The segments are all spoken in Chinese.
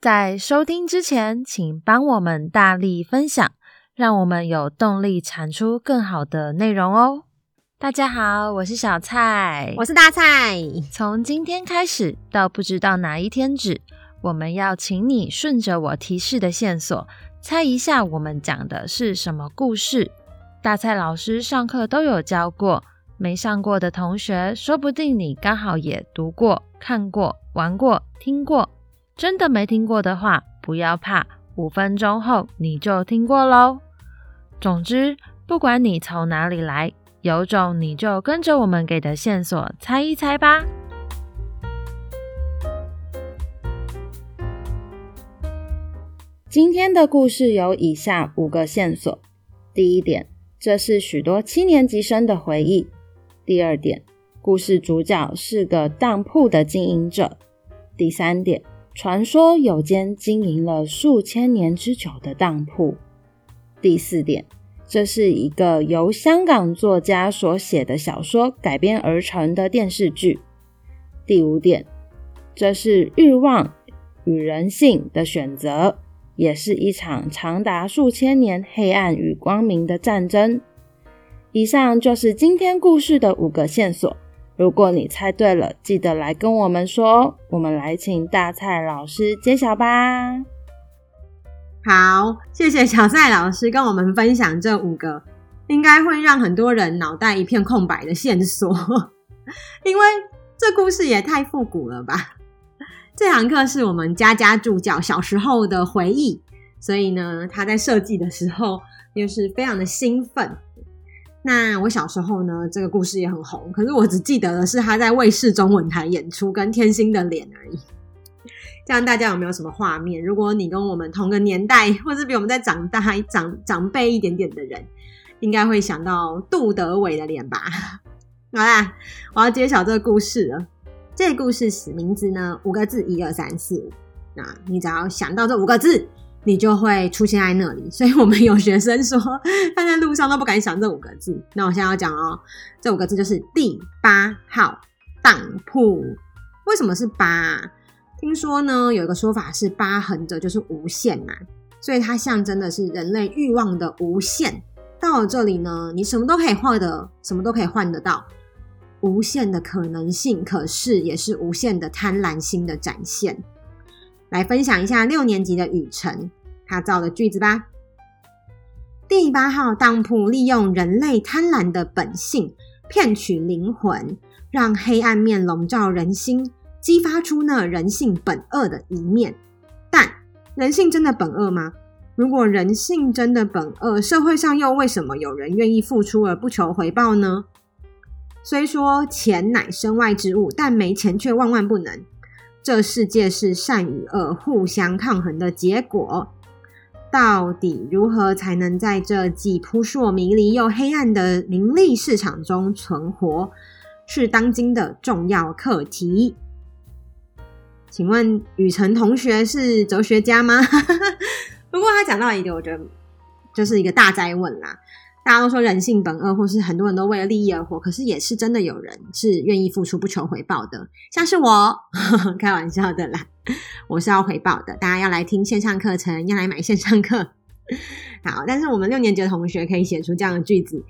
在收听之前，请帮我们大力分享，让我们有动力产出更好的内容哦。大家好，我是小蔡，我是大蔡。从今天开始到不知道哪一天止，我们要请你顺着我提示的线索，猜一下我们讲的是什么故事。大蔡老师上课都有教过，没上过的同学，说不定你刚好也读过、看过、玩过、听过。真的没听过的话，不要怕，五分钟后你就听过喽。总之，不管你从哪里来，有种你就跟着我们给的线索猜一猜吧。今天的故事有以下五个线索：第一点，这是许多七年级生的回忆；第二点，故事主角是个当铺的经营者；第三点。传说有间经营了数千年之久的当铺。第四点，这是一个由香港作家所写的小说改编而成的电视剧。第五点，这是欲望与人性的选择，也是一场长达数千年黑暗与光明的战争。以上就是今天故事的五个线索。如果你猜对了，记得来跟我们说。我们来请大蔡老师揭晓吧。好，谢谢小蔡老师跟我们分享这五个应该会让很多人脑袋一片空白的线索，因为这故事也太复古了吧。这堂课是我们家家助教小时候的回忆，所以呢，他在设计的时候又是非常的兴奋。那我小时候呢，这个故事也很红，可是我只记得的是他在卫视中文台演出跟天心的脸而已。这样大家有没有什么画面？如果你跟我们同个年代，或是比我们再长大长长辈一点点的人，应该会想到杜德伟的脸吧？好啦，我要揭晓这个故事了。这个故事是名字呢，五个字，一二三四五。那你只要想到这五个字。你就会出现在那里，所以我们有学生说他在路上都不敢想这五个字。那我现在要讲哦，这五个字就是第八号当铺。为什么是八？听说呢，有一个说法是八横着就是无限嘛，所以它象征的是人类欲望的无限。到了这里呢，你什么都可以换的，什么都可以换得到，无限的可能性，可是也是无限的贪婪心的展现。来分享一下六年级的雨辰他造的句子吧。第八号当铺利用人类贪婪的本性骗取灵魂，让黑暗面笼罩人心，激发出那人性本恶的一面。但人性真的本恶吗？如果人性真的本恶，社会上又为什么有人愿意付出而不求回报呢？虽说钱乃身外之物，但没钱却万万不能。这世界是善与恶互相抗衡的结果，到底如何才能在这既扑朔迷离又黑暗的名利市场中存活，是当今的重要课题。请问雨辰同学是哲学家吗？不过他讲到一个，我觉得就是一个大哉问啦。大家都说人性本恶，或是很多人都为了利益而活，可是也是真的有人是愿意付出不求回报的，像是我，呵呵，开玩笑的啦，我是要回报的。大家要来听线上课程，要来买线上课，好。但是我们六年级的同学可以写出这样的句子，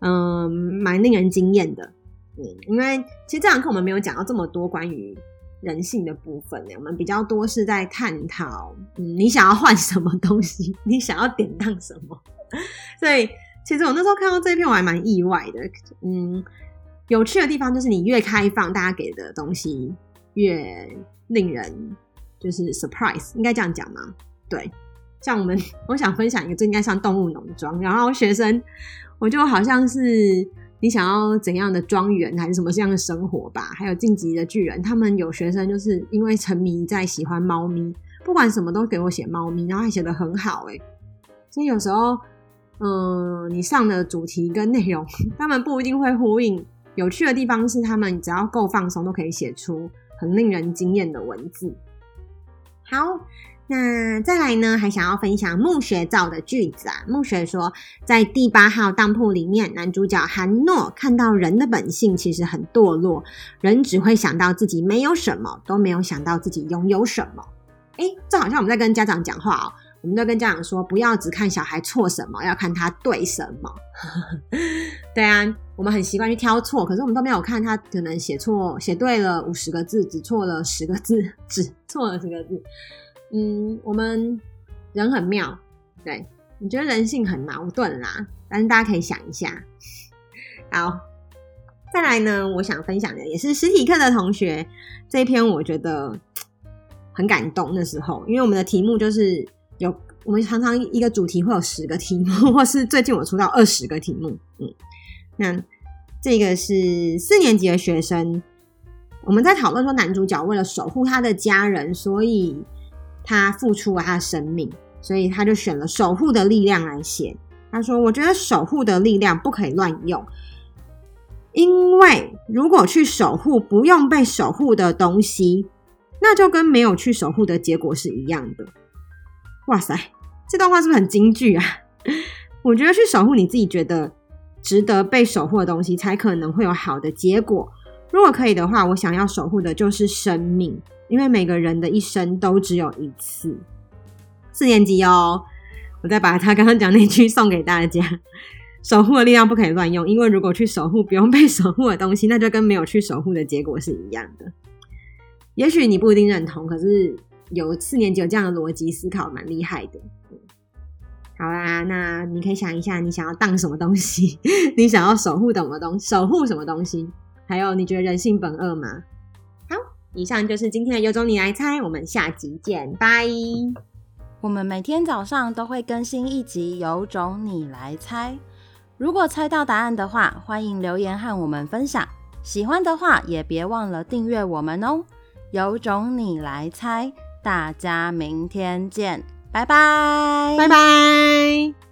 嗯，蛮令人惊艳的。嗯，因为其实这堂课我们没有讲到这么多关于人性的部分，我们比较多是在探讨，你想要换什么东西，你想要典当什么，所以。其实我那时候看到这一篇，我还蛮意外的。嗯，有趣的地方就是你越开放，大家给的东西越令人就是 surprise，应该这样讲吗？对，像我们，我想分享一个，这应该像动物农庄，然后学生，我就好像是你想要怎样的庄园，还是什么这样的生活吧？还有进击的巨人，他们有学生就是因为沉迷在喜欢猫咪，不管什么都给我写猫咪，然后还写得很好诶，所以有时候。嗯，你上的主题跟内容，他们不一定会呼应。有趣的地方是，他们只要够放松，都可以写出很令人惊艳的文字。好，那再来呢，还想要分享木学造的句子啊。木学说，在第八号当铺里面，男主角韩诺看到人的本性其实很堕落，人只会想到自己没有什么，都没有想到自己拥有什么。哎，这好像我们在跟家长讲话哦。我们都跟家长说，不要只看小孩错什么，要看他对什么。对啊，我们很习惯去挑错，可是我们都没有看他可能写错，写对了五十个字，只错了十个字，只错了十个字。嗯，我们人很妙，对，你觉得人性很矛盾啦，但是大家可以想一下。好，再来呢，我想分享的也是实体课的同学这一篇，我觉得很感动。那时候，因为我们的题目就是。有，我们常常一个主题会有十个题目，或是最近我出到二十个题目。嗯，那这个是四年级的学生，我们在讨论说，男主角为了守护他的家人，所以他付出了他的生命，所以他就选了守护的力量来写。他说：“我觉得守护的力量不可以乱用，因为如果去守护不用被守护的东西，那就跟没有去守护的结果是一样的。”哇塞，这段话是不是很金句啊？我觉得去守护你自己觉得值得被守护的东西，才可能会有好的结果。如果可以的话，我想要守护的就是生命，因为每个人的一生都只有一次。四年级哦，我再把他刚刚讲那句送给大家：守护的力量不可以乱用，因为如果去守护不用被守护的东西，那就跟没有去守护的结果是一样的。也许你不一定认同，可是。有四年级有这样的逻辑思考，蛮厉害的。好啦，那你可以想一下，你想要当什么东西？你想要守护什么东西？守护什么东西？还有，你觉得人性本恶吗？好，以上就是今天的有种你来猜，我们下集见，拜。我们每天早上都会更新一集有种你来猜，如果猜到答案的话，欢迎留言和我们分享。喜欢的话也别忘了订阅我们哦。有种你来猜。大家明天见，拜拜，拜拜。